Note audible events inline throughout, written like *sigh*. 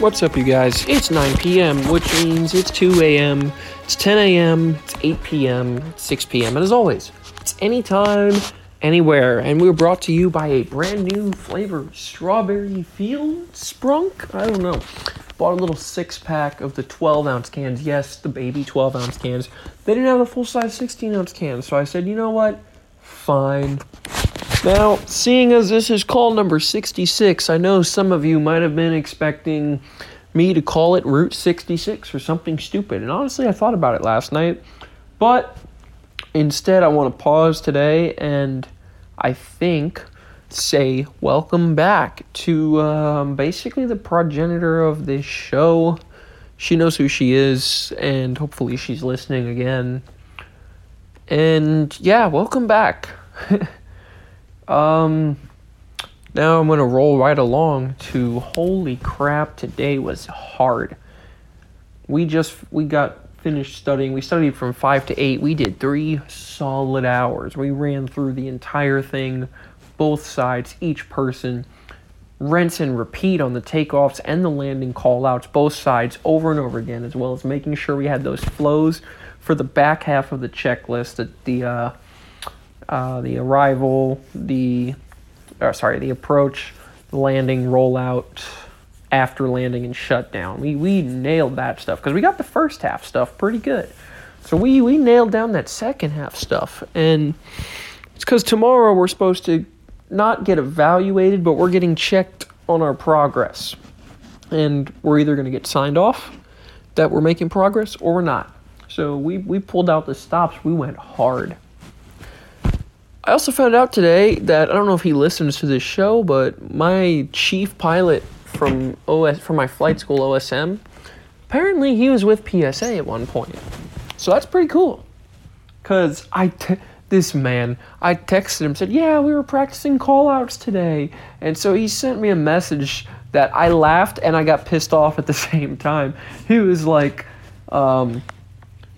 What's up, you guys? It's 9 p.m., which means it's 2 a.m., it's 10 a.m., it's 8 p.m., it's 6 p.m., and as always, it's anytime, anywhere. And we were brought to you by a brand new flavor, strawberry field sprunk? I don't know. Bought a little six pack of the 12 ounce cans. Yes, the baby 12 ounce cans. They didn't have the full size 16 ounce cans, so I said, you know what? Fine. Now, seeing as this is call number 66, I know some of you might have been expecting me to call it Route 66 or something stupid. And honestly, I thought about it last night. But instead, I want to pause today and I think say welcome back to um, basically the progenitor of this show. She knows who she is, and hopefully, she's listening again. And yeah, welcome back. *laughs* Um, now I'm gonna roll right along to holy crap, today was hard. We just we got finished studying. We studied from five to eight. We did three solid hours. We ran through the entire thing, both sides, each person, rinse and repeat on the takeoffs and the landing callouts, both sides over and over again, as well as making sure we had those flows for the back half of the checklist. The, the uh, uh, the arrival, the sorry, the approach, the landing, rollout, after landing, and shutdown. We we nailed that stuff because we got the first half stuff pretty good. So we we nailed down that second half stuff, and it's because tomorrow we're supposed to not get evaluated, but we're getting checked on our progress, and we're either going to get signed off that we're making progress or we're not. So we we pulled out the stops. We went hard. I also found out today that I don't know if he listens to this show, but my chief pilot from OS from my flight school OSM, apparently he was with PSA at one point. So that's pretty cool. Cause I this man, I texted him said, "Yeah, we were practicing callouts today," and so he sent me a message that I laughed and I got pissed off at the *laughs* same time. He was like, um,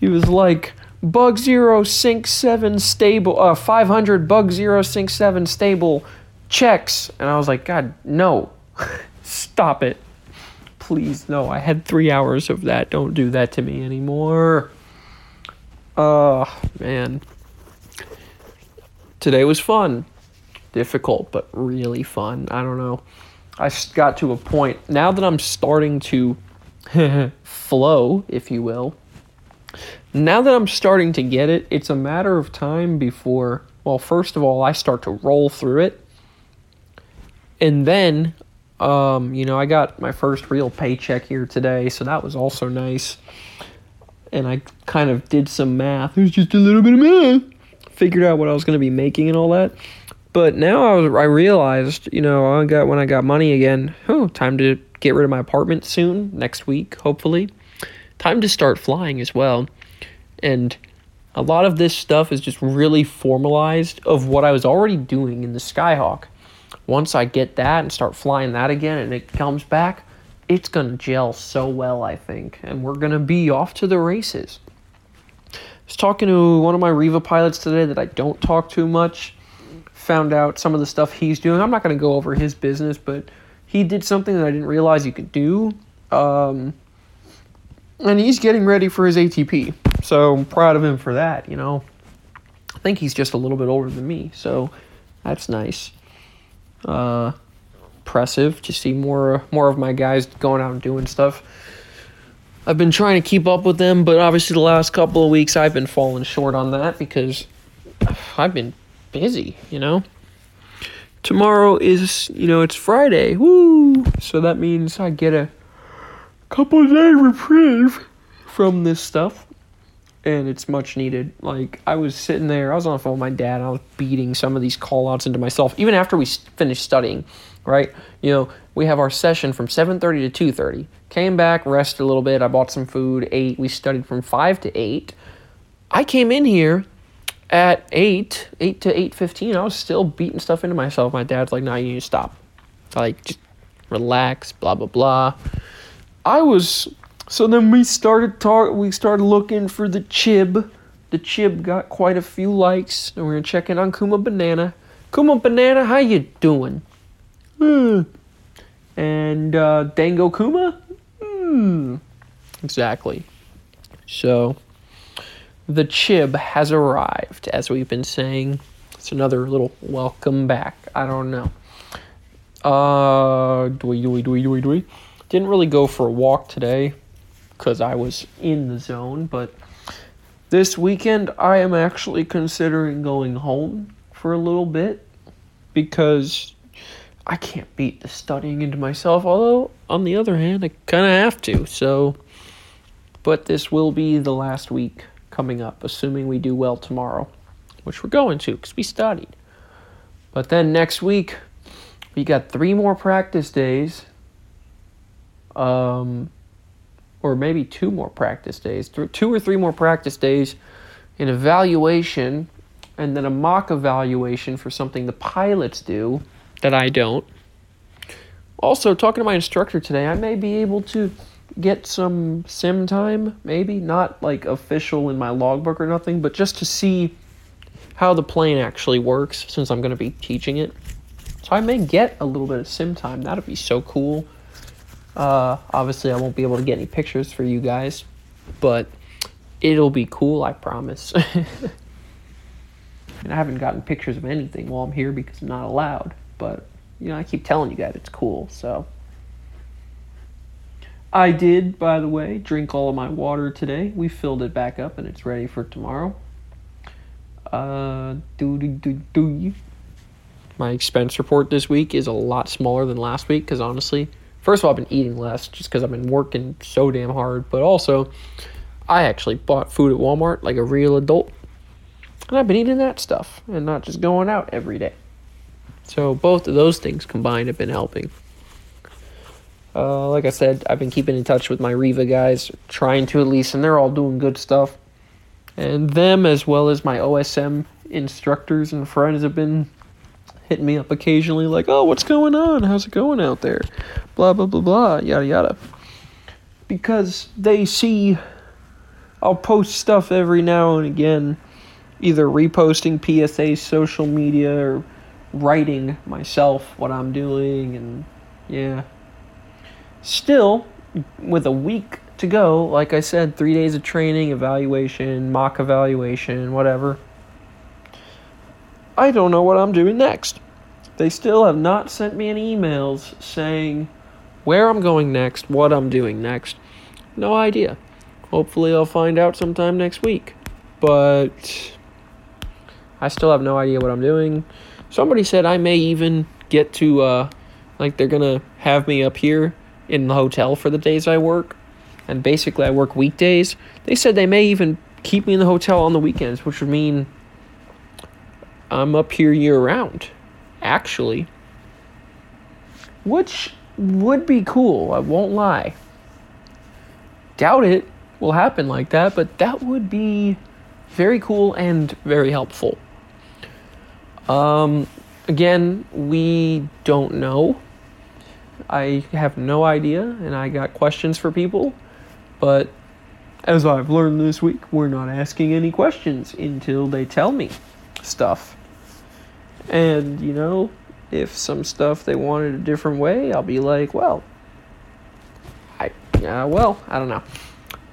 he was like bug zero sink seven stable uh 500 bug zero sink seven stable checks. And i was like god no. *laughs* Stop it. Please no. I had three hours of that. Don't do that to me anymore. Oh man. Today was fun. Difficult but really fun. I don't know. I got to a point now that i'm starting to *laughs* flow if you will now that I'm starting to get it, it's a matter of time before, well, first of all, I start to roll through it. And then, um, you know, I got my first real paycheck here today, so that was also nice. And I kind of did some math. It was just a little bit of math. Figured out what I was going to be making and all that. But now I was I realized, you know, I got when I got money again, oh, time to get rid of my apartment soon, next week, hopefully. Time to start flying as well. And a lot of this stuff is just really formalized of what I was already doing in the Skyhawk. Once I get that and start flying that again and it comes back, it's going to gel so well, I think. And we're going to be off to the races. I was talking to one of my Riva pilots today that I don't talk too much. Found out some of the stuff he's doing. I'm not going to go over his business, but he did something that I didn't realize you could do. Um, and he's getting ready for his ATP. So I'm proud of him for that, you know. I think he's just a little bit older than me, so that's nice. Uh, impressive to see more more of my guys going out and doing stuff. I've been trying to keep up with them, but obviously the last couple of weeks I've been falling short on that because I've been busy, you know. Tomorrow is, you know, it's Friday. Woo! So that means I get a couple day reprieve from this stuff. And it's much needed. Like i was sitting there i was on the phone with my dad i was beating some of these call outs into myself even after we finished studying right? You know we have our session from 7.30 to 2.30 came back rested a little bit i bought some food ate we studied from 5 to 8 i came in here at 8 8 to 8.15 i was still beating stuff into myself. My dad's like nah you need to stop. Like just relax blah blah blah I was so then we started talk we started looking for the chib. The chib got quite a few likes, and we are checking on Kuma Banana. Kuma Banana, how you doing? Hmm. And uh, Dango Kuma, Hmm. Exactly. So, the chib has arrived, as we've been saying. It's another little welcome back. I don't know. Uh, do we do we do we do we do dwee. Didn't really go for a walk today because I was in the zone, but this weekend I am actually considering going home for a little bit because I can't beat the studying into myself. Although, on the other hand, I kind of have to. So, but this will be the last week coming up, assuming we do well tomorrow, which we're going to because we studied. But then next week, we got three more practice days. Um, or maybe two more practice days, two or three more practice days, an evaluation, and then a mock evaluation for something the pilots do that I don't. Also, talking to my instructor today, I may be able to get some sim time, maybe not like official in my logbook or nothing, but just to see how the plane actually works since I'm going to be teaching it. So I may get a little bit of sim time. That'd be so cool. Uh, obviously, I won't be able to get any pictures for you guys, but it'll be cool, I promise. *laughs* and I haven't gotten pictures of anything while I'm here because I'm not allowed. But, you know, I keep telling you guys it's cool, so. I did, by the way, drink all of my water today. We filled it back up and it's ready for tomorrow. Uh, do do do do. My expense report this week is a lot smaller than last week because honestly, first of all, I've been eating less just because I've been working so damn hard, but also, I actually bought food at Walmart like a real adult. And I've been eating that stuff and not just going out every day. So both of those things combined have been helping. Uh, like I said, I've been keeping in touch with my Riva guys, trying to at least, and they're all doing good stuff. And them, as well as my OSM instructors and friends, have been hitting me up occasionally, like, oh, what's going on? How's it going out there? Blah, blah, blah, blah, yada, yada. Because they see I'll post stuff every now and again, either reposting PSA social media or writing myself what I'm doing, and yeah. Still, with a week to go, like I said, three days of training, evaluation, mock evaluation, whatever. I don't know what I'm doing next. They still have not sent me any emails saying where I'm going next, what I'm doing next. No idea. Hopefully, I'll find out sometime next week. But I still have no idea what I'm doing. Somebody said I may even get to, uh, like, they're gonna have me up here in the hotel for the days I work. And basically, I work weekdays. They said they may even keep me in the hotel on the weekends, which would mean I'm up here year round, actually. Which would be cool, I won't lie. Doubt it will happen like that, but that would be very cool and very helpful. Um, again, we don't know. I have no idea, and I got questions for people, but as I've learned this week, we're not asking any questions until they tell me stuff. And, you know, if some stuff they wanted a different way, I'll be like, well, I, uh, well, I don't know.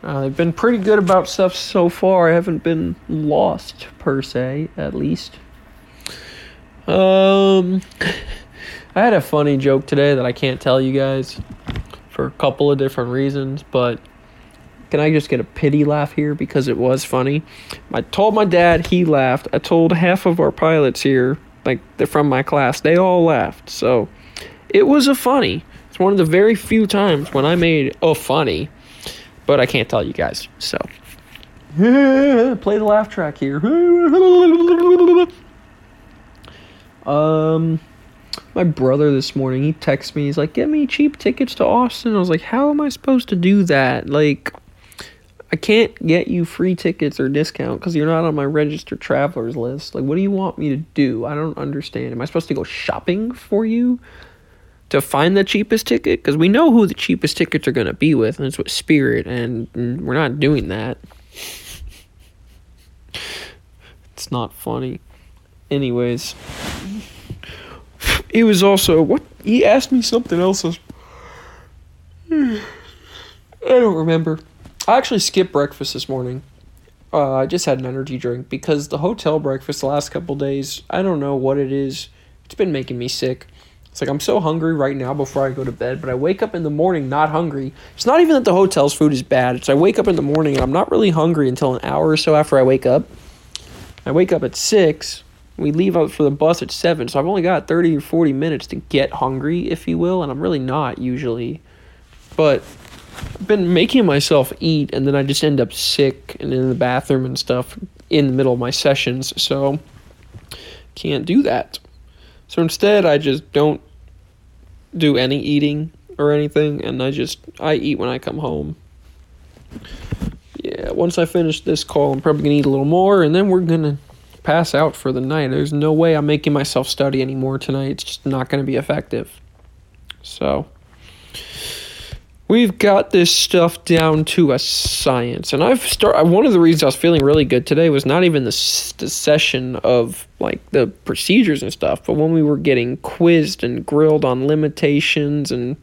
Uh, they've been pretty good about stuff so far. I haven't been lost per se, at least. Um, *laughs* I had a funny joke today that I can't tell you guys for a couple of different reasons, but can I just get a pity laugh here because it was funny? I told my dad, he laughed. I told half of our pilots here, like they're from my class, they all laughed. So it was a funny. It's one of the very few times when I made a funny but I can't tell you guys. So, *laughs* play the laugh track here. *laughs* um, my brother this morning he texted me. He's like, "Get me cheap tickets to Austin." I was like, "How am I supposed to do that? Like, I can't get you free tickets or discount because you're not on my registered travelers list. Like, what do you want me to do? I don't understand. Am I supposed to go shopping for you?" to find the cheapest ticket because we know who the cheapest tickets are going to be with, and it's with Spirit, and we're not doing that. It's not funny. Anyways, he was also what he asked me something else. I don't remember. I actually skipped breakfast this morning. Uh, I just had an energy drink because the hotel breakfast the last couple days, I don't know what it is. It's been making me sick. It's like I'm so hungry right now before I go to bed, but I wake up in the morning not hungry. It's not even that the hotel's food is bad. It's I wake up in the morning and I'm not really hungry until an hour or so after I wake up. I wake up at 6. We leave out for the bus at 7, so I've only got 30 or 40 minutes to get hungry, if you will, and I'm really not usually. But been making myself eat, and then I just end up sick and in the bathroom and stuff in the middle of my sessions, so can't do that. So instead, I just don't do any eating or anything, and I just I eat when I come home. Yeah, once I finish this call, I'm probably gonna eat a little more, and then we're gonna pass out for the night. There's no way I'm making myself study anymore tonight. It's just not gonna be effective. So we've got this stuff down to a science. And i've start one of the reasons i was feeling really good today was not even the, the session of like the procedures and stuff but when we were getting quizzed and grilled on limitations and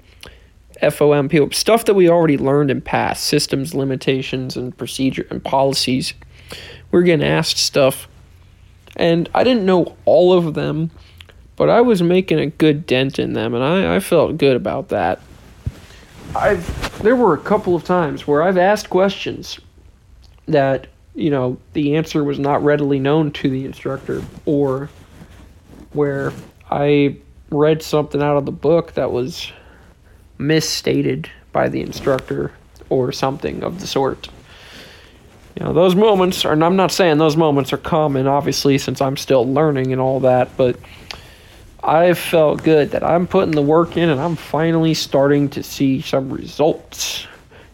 fomp stuff that we already learned in past systems limitations and procedure and policies. We are getting asked stuff and i didn't know all of them but i was making a good dent in them and i, I felt good about that I've there were a couple of times where I've asked questions that you know the answer was not readily known to the instructor, or where I read something out of the book that was misstated by the instructor or something of the sort. You know, those moments and I'm not saying those moments are common, obviously, since I'm still learning and all that, but I felt good that I'm putting the work in and I'm finally starting to see some results.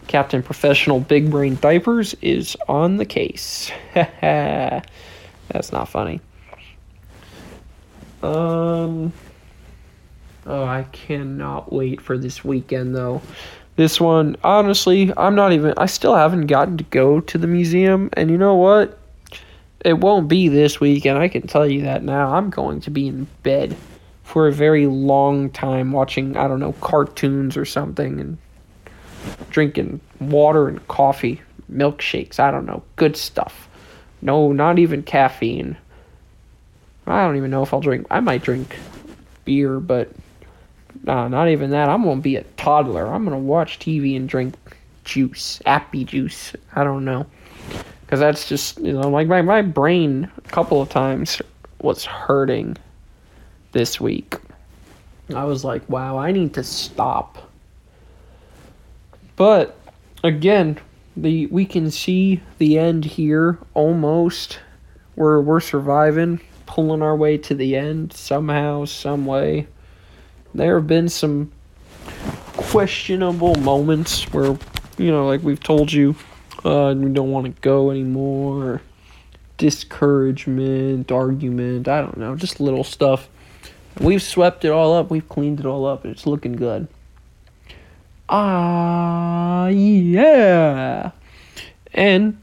Captain Professional Big Brain Diapers is on the case. *laughs* That's not funny. Um Oh, I cannot wait for this weekend though. This one, honestly, I'm not even I still haven't gotten to go to the museum and you know what? It won't be this weekend, I can tell you that now. I'm going to be in bed for a very long time watching, I don't know, cartoons or something and drinking water and coffee, milkshakes, I don't know, good stuff. No, not even caffeine. I don't even know if I'll drink. I might drink beer, but nah, not even that. I'm going to be a toddler. I'm going to watch TV and drink juice, appy juice. I don't know. Because that's just, you know, like my, my brain a couple of times was hurting this week. I was like, wow, I need to stop. But again, the we can see the end here almost. We're we're surviving, pulling our way to the end somehow, some way. There have been some questionable moments where, you know, like we've told you, uh, we don't want to go anymore. Discouragement, argument, I don't know, just little stuff We've swept it all up. We've cleaned it all up. It's looking good. Ah, yeah. And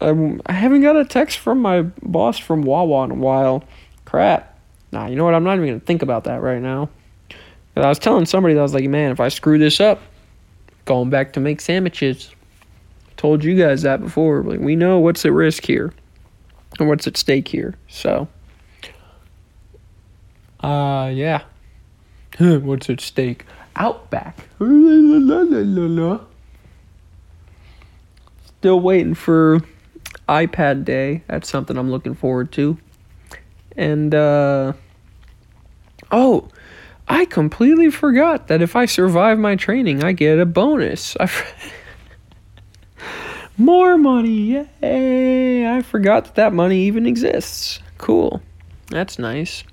um, I haven't got a text from my boss from Wawa in a while. Crap. Nah, you know what? I'm not even going to think about that right now. I was telling somebody that I was like, man, if I screw this up, going back to make sandwiches. Told you guys that before. Like, we know what's at risk here and what's at stake here. So. Uh, yeah. *laughs* What's at stake? Outback. *laughs* Still waiting for iPad Day. That's something I'm looking forward to. And, uh, oh, I completely forgot that if I survive my training, I get a bonus. I *laughs* More money. Yay. I forgot that that money even exists. Cool. That's nice.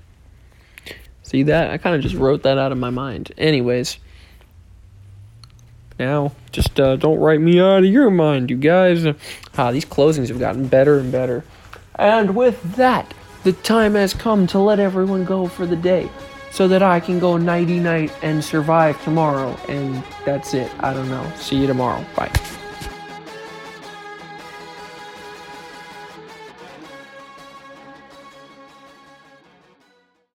See that? I kind of just wrote that out of my mind. Anyways, now just uh, don't write me out of your mind, you guys. Ah, these closings have gotten better and better. And with that, the time has come to let everyone go for the day so that I can go nighty night and survive tomorrow. And that's it. I don't know. See you tomorrow. Bye.